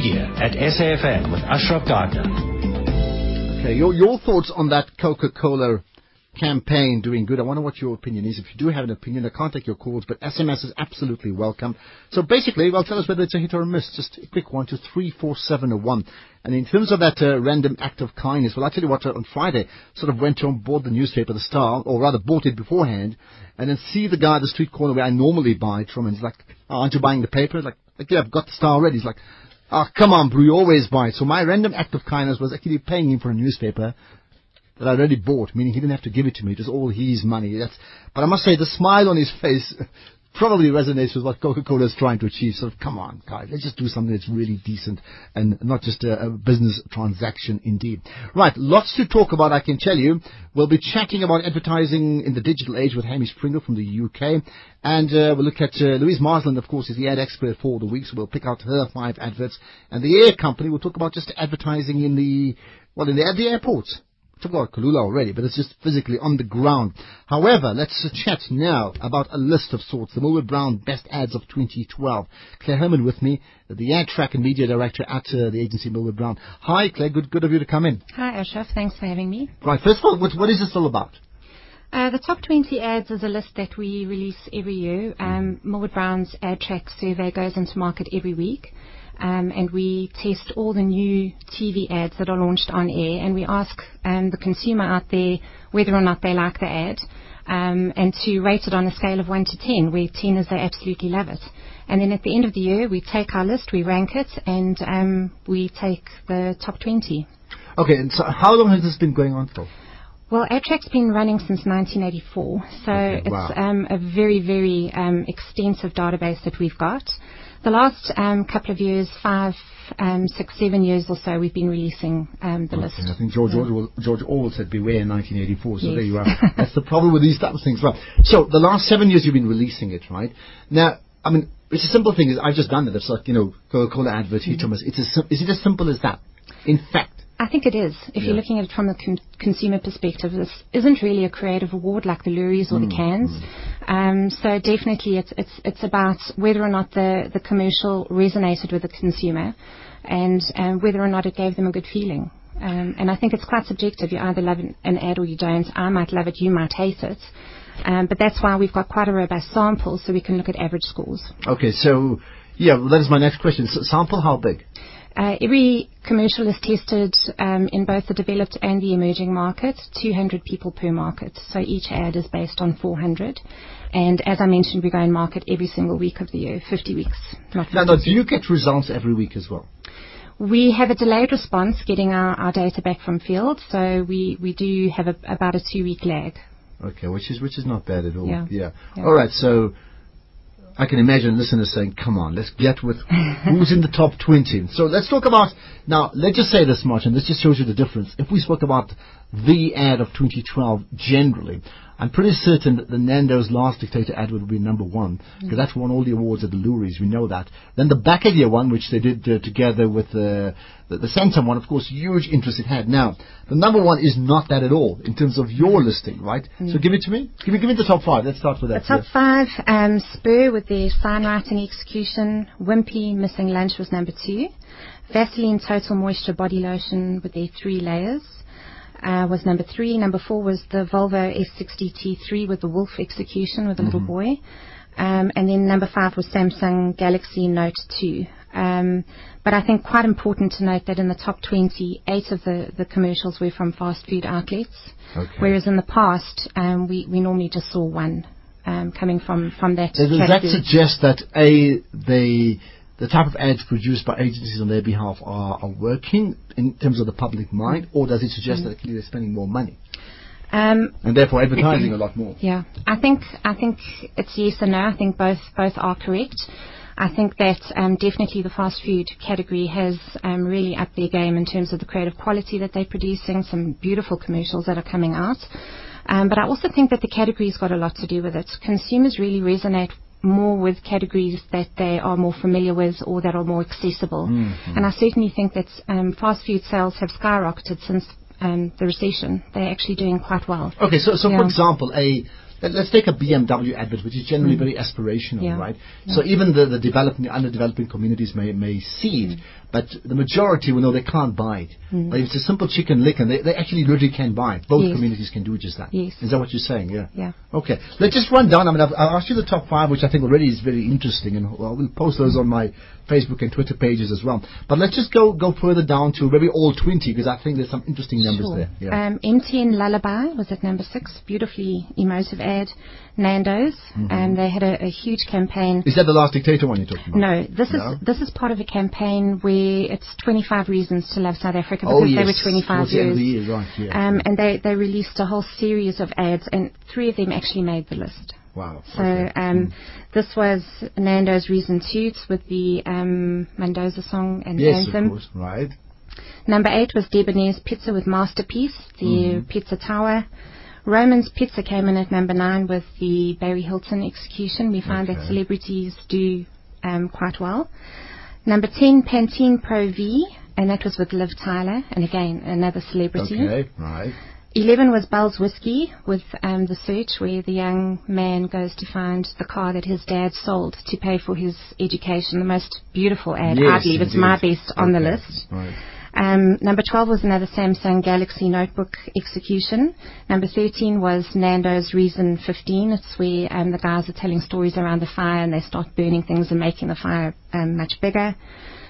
Media at SAFM with Ashraf Garda. Okay, your, your thoughts on that Coca-Cola campaign doing good. I wonder what your opinion is. If you do have an opinion, I can't take your calls, but SMS is absolutely welcome. So basically, well, tell us whether it's a hit or a miss. Just a quick one to three four seven or one. And in terms of that uh, random act of kindness, well, I tell you what, uh, on Friday, sort of went on board the newspaper, The Star, or rather bought it beforehand, and then see the guy at the street corner where I normally buy it from, and he's like, oh, aren't you buying the paper? Like, like, yeah, I've got The Star already. He's like, Oh, come on, bro, you always buy it. So my random act of kindness was actually paying him for a newspaper that I already bought, meaning he didn't have to give it to me. It was all his money. That's, but I must say, the smile on his face probably resonates with what Coca-Cola is trying to achieve. So come on, guys, let's just do something that's really decent and not just a, a, business transaction indeed. Right, lots to talk about, I can tell you. We'll be chatting about advertising in the digital age with Hamish Pringle from the UK. And uh, we'll look at uh, Louise Marsland, of course, is the ad expert for the week, so we'll pick out her five adverts. And the air company, we'll talk about just advertising in the, well, in the, at the airports talked about Kulula already, but it's just physically on the ground. However, let's chat now about a list of sorts, the Millward Brown Best Ads of 2012. Claire Herman with me, the ad track and media director at uh, the agency Millward Brown. Hi, Claire. Good, good of you to come in. Hi, Ashraf. Thanks for having me. Right. First of all, what, what is this all about? Uh, the top 20 ads is a list that we release every year. Um, Millward Brown's ad track survey goes into market every week um, and we test all the new TV ads that are launched on air, and we ask um, the consumer out there whether or not they like the ad, um, and to rate it on a scale of 1 to 10, where 10 is they absolutely love it. And then at the end of the year, we take our list, we rank it, and um, we take the top 20. Okay, and so how long has this been going on for? Well, AdTrack's been running since 1984, so okay, wow. it's um, a very, very um, extensive database that we've got. The last um, couple of years, five, um, six, seven years or so, we've been releasing um, the okay, list. I think George, yeah. Orwell, George Orwell said beware in 1984, so yes. there you are. That's the problem with these types of things. Well, so the last seven years you've been releasing it, right? Now, I mean, it's a simple thing. Is I've just done it. It's like, you know, Coca-Cola advert, mm-hmm. It's is it as simple as that? In fact, I think it is. If yeah. you're looking at it from a con- consumer perspective, this isn't really a creative award like the Loeries or mm, the Cannes. Mm. Um, so definitely, it's it's it's about whether or not the the commercial resonated with the consumer, and um, whether or not it gave them a good feeling. Um, and I think it's quite subjective. You either love an, an ad or you don't. I might love it, you might hate it. Um, but that's why we've got quite a robust sample, so we can look at average scores. Okay, so yeah, that is my next question. So sample how big? Uh, every commercial is tested um, in both the developed and the emerging markets, 200 people per market. So each ad is based on 400. And as I mentioned, we go in market every single week of the year, 50 weeks. Not 50 now, now, do you get results every week as well? We have a delayed response getting our, our data back from field, so we, we do have a, about a two week lag. Okay, which is which is not bad at all. Yeah. yeah. yeah. All right. So I can imagine listeners saying, come on, let's get with who's in the top 20. So let's talk about, now, let's just say this Martin, this just shows you the difference. If we spoke about the ad of 2012 generally, I'm pretty certain that the Nando's Last Dictator ad would be number one because that's won all the awards at the Loeries. We know that. Then the back of year one, which they did uh, together with uh, the the Centum one, of course, huge interest it had. Now, the number one is not that at all in terms of your listing, right? Mm. So give it to me. Give me give me the top five. Let's start with that. The top yeah. five: um, Spur with the sign writing execution. Wimpy Missing Lunch was number two. Vaseline Total Moisture Body Lotion with their three layers was number three. Number four was the Volvo S60 T3 with the wolf execution with a mm-hmm. little boy. Um, and then number five was Samsung Galaxy Note 2. Um, but I think quite important to note that in the top 20, eight of the, the commercials were from fast food outlets, okay. whereas in the past um, we, we normally just saw one um, coming from, from that. Does that suggest that A, they the type of ads produced by agencies on their behalf are, are working in terms of the public mind, or does it suggest mm. that they're spending more money? Um, and therefore advertising a lot more. Yeah, I think I think it's yes and no. I think both both are correct. I think that um, definitely the fast food category has um, really upped their game in terms of the creative quality that they're producing. Some beautiful commercials that are coming out. Um, but I also think that the category's got a lot to do with it. Consumers really resonate more with categories that they are more familiar with or that are more accessible. Mm-hmm. And I certainly think that um, fast food sales have skyrocketed since um, the recession. They're actually doing quite well. Okay, so, so yeah. for example, a let, us take a BMW advert, which is generally mm. very aspirational, yeah. right? Yeah. So even the, the developing, underdeveloping communities may, may see it, mm. But the majority will know they can't buy it. Mm. But if it's a simple chicken lick, and they, they actually literally can buy it. Both yes. communities can do just that. Yes. Is that what you're saying? Yeah. Yeah. Okay. Let's just run down. I mean, I've, I'll ask you the top five, which I think already is very interesting, and well, we'll post those on my Facebook and Twitter pages as well. But let's just go go further down to maybe all 20 because I think there's some interesting numbers sure. there. Yeah. Um, MTN Lullaby was at number six. Beautifully emotive ad. Nando's, mm-hmm. and they had a, a, huge campaign. Is that the last dictator one you're talking about? No, this no? is this is part of a campaign where it's 25 reasons to love South Africa oh, because yes. they were 25 Towards years. The, the year, right, yeah. Um, and they they released a whole series of ads, and three of them actually made the list. Wow. So okay. um, mm. this was Nando's Reason Toots with the um, Mendoza song and yes, anthem. Of course. Right. Number eight was Debonair's Pizza with Masterpiece, the mm-hmm. Pizza Tower. Roman's Pizza came in at number nine with the Barry Hilton execution. We find okay. that celebrities do um, quite well. Number 10, Pantene Pro V, and that was with Liv Tyler, and again, another celebrity. Okay, right. 11 was Bell's Whiskey with um, the search where the young man goes to find the car that his dad sold to pay for his education. The most beautiful ad, yes, I believe. It's my best on okay. the list. Right. Um, number 12 was another Samsung Galaxy Notebook execution. Number 13 was Nando's Reason 15. It's where um, the guys are telling stories around the fire and they start burning things and making the fire um, much bigger.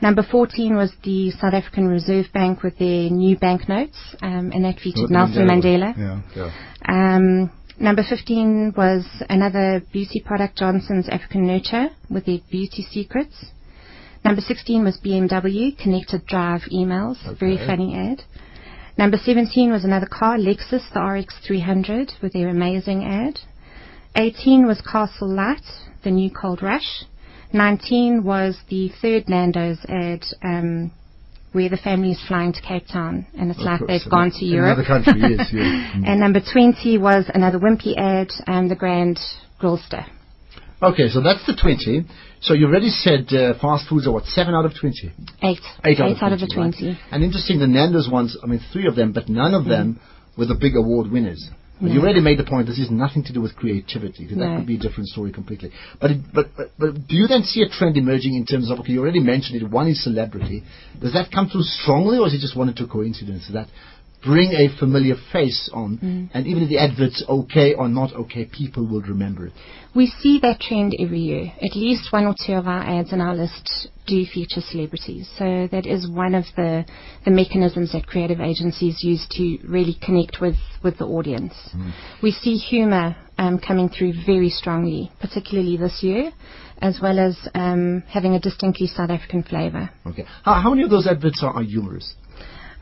Number 14 was the South African Reserve Bank with their new banknotes, um, and that featured Nelson Mandela. Yeah, yeah. Um, number 15 was another beauty product, Johnson's African Nurture, with their beauty secrets. Number 16 was BMW, Connected Drive emails, okay. very funny ad. Number 17 was another car, Lexus, the RX 300, with their amazing ad. 18 was Castle Lite, the new Cold Rush. 19 was the third Nando's ad, um, where the family is flying to Cape Town, and it's of like course, they've gone to Europe. Another country, yes, yes. Mm. and number 20 was another Wimpy ad, um, the Grand Grillster. Okay, so that's the 20. So you already said uh, fast foods are what, 7 out of 20? Eight. Eight, out, Eight of, out 20, of the 20. Right? And interesting, the Nando's ones, I mean, three of them, but none of mm. them were the big award winners. But you already made the point. This is nothing to do with creativity. Because no. That could be a different story completely. But, it, but, but but do you then see a trend emerging in terms of okay? You already mentioned it. One is celebrity. Does that come through strongly, or is it just one or two coincidences that bring a familiar face on, mm. and even if the advert's okay or not okay, people will remember it. We see that trend every year. At least one or two of our ads in our list do feature celebrities. So that is one of the, the mechanisms that creative agencies use to really connect with, with the audience. Mm. We see humour um, coming through very strongly, particularly this year, as well as um, having a distinctly South African flavour. Okay. How, how many of those adverts are, are humorous?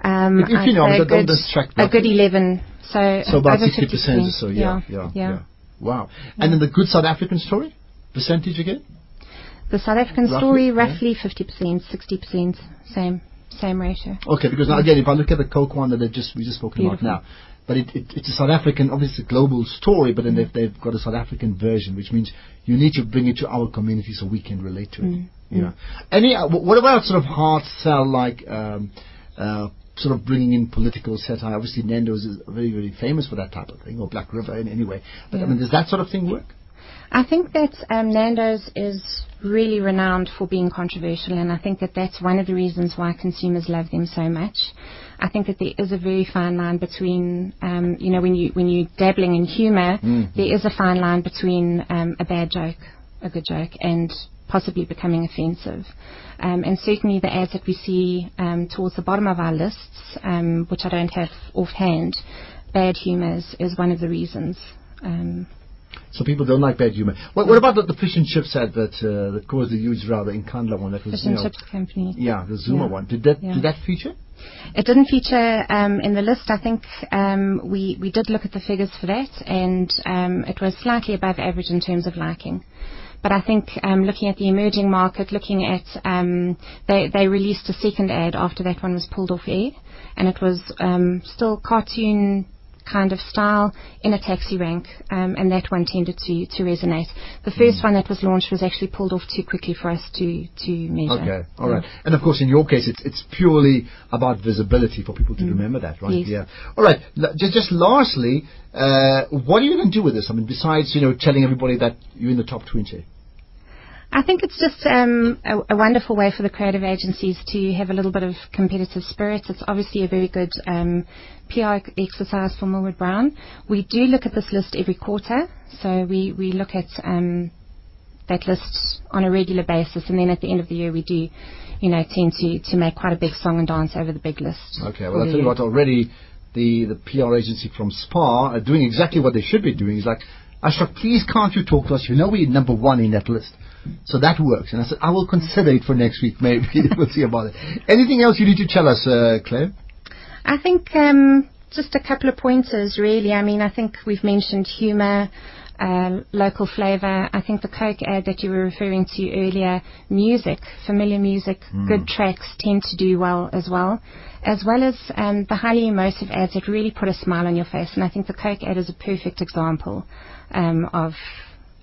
Um, if, if you know, a, good, a good 11. So, so about over 60% or so, yeah, yeah, yeah, yeah. yeah. Wow. And then the good South African story? Percentage again? The South African Roughly, story, yeah. roughly 50%, 60%, same same ratio. Okay, because now again, if I look at the Coke one that just we just spoken Beautiful. about now, but it, it, it's a South African, obviously a global story, but then they've, they've got a South African version, which means you need to bring it to our community so we can relate to it. Mm. Yeah. Any? Uh, what about sort of hard sell like? Um, uh, sort of bringing in political satire. Obviously, Nando's is very, very famous for that type of thing, or Black River in any way. But I mean, does that sort of thing work? I think that um, Nando's is really renowned for being controversial, and I think that that's one of the reasons why consumers love them so much. I think that there is a very fine line between, um, you know, when you when you're dabbling in humour, Mhm. there is a fine line between um, a bad joke, a good joke, and possibly becoming offensive. Um, and certainly the ads that we see um, towards the bottom of our lists, um, which I don't have offhand, bad humour is, is one of the reasons. Um, So people don't like bad humor. What, what about the, the fish and chips advert uh, that caused a huge row, the Inkandla one? That was, fish and know, chips company. Yeah, the Zuma Yeah. one. Did that Yeah. did that feature? It didn't feature um, in the list. I think um, we we did look at the figures for that, and um, it was slightly above average in terms of liking. But I think um, looking at the emerging market, looking at um, they they released a second ad after that one was pulled off air, and it was um, still cartoon kind of style in a taxi rank, um, and that one tended to, to resonate. The first mm. one that was launched was actually pulled off too quickly for us to, to measure. Okay, all right. And of course, in your case, it's, it's purely about visibility for people to mm. remember that, right? Yes. Yeah. All right. Just, just lastly, uh, what are you going to do with this? I mean, besides, you know, telling everybody that you're in the top 20? I think it's just um, a, a, wonderful way for the creative agencies to have a little bit of competitive spirit. It's obviously a very good um, PR exercise for Millward Brown. We do look at this list every quarter, so we, we look at um, that list on a regular basis, and then at the end of the year we do, you know, tend to, to make quite a big song and dance over the big list. Okay, well, I tell you what, already the, the PR agency from SPA are doing exactly what they should be doing. It's like, Ashraf, please can't you talk to us? You know we're number one in that list. So that works. And I said, I will consider it for next week, maybe. we'll see about it. Anything else you need to tell us, uh, Claire? I think um, just a couple of pointers, really. I mean, I think we've mentioned humour. Uh, local flavour. I think the Coke ad that you were referring to earlier, music, familiar music, mm. good tracks tend to do well as well, as well as um, the highly emotive ads that really put a smile on your face. And I think the Coke ad is a perfect example um, of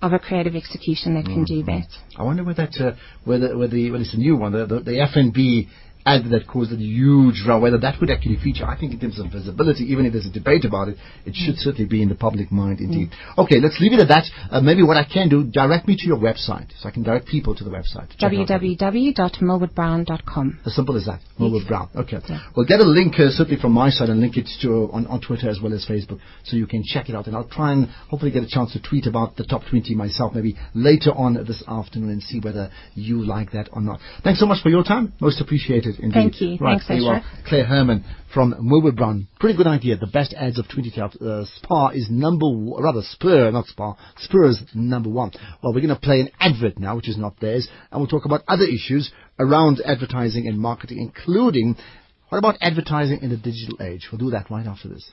of a creative execution that can do that. I wonder whether that, uh, whether, whether, whether it's a new one, the, the, the FNB ad that caused a huge row, whether that would actually feature. I think in terms of visibility, even if there's a debate about it, it should mm. certainly be in the public mind indeed. Mm. Okay, let's leave it at that. Uh, maybe what I can do, direct me to your website, so I can direct people to the website. www.millwardbrown.com. As simple as that. Millward Brown. Okay. Yeah. We'll get a link uh, certainly from my side and link it to on, on Twitter as well as Facebook, so you can check it out. And I'll try and hopefully get a chance to tweet about the top 20 myself, maybe later on this afternoon, and see whether you like that or not. Thanks so much for your time. Most appreciated indeed. Thank you. Right, Thanks, you Claire Herman from Brown. Pretty good idea. The best ads of 2012. Uh, Spar is number, rather Spur, not Spar. Spurs number one. Well, we're going to play an advert now, which is not theirs, and we'll talk about other issues around advertising and marketing, including what about advertising in the digital age? We'll do that right after this.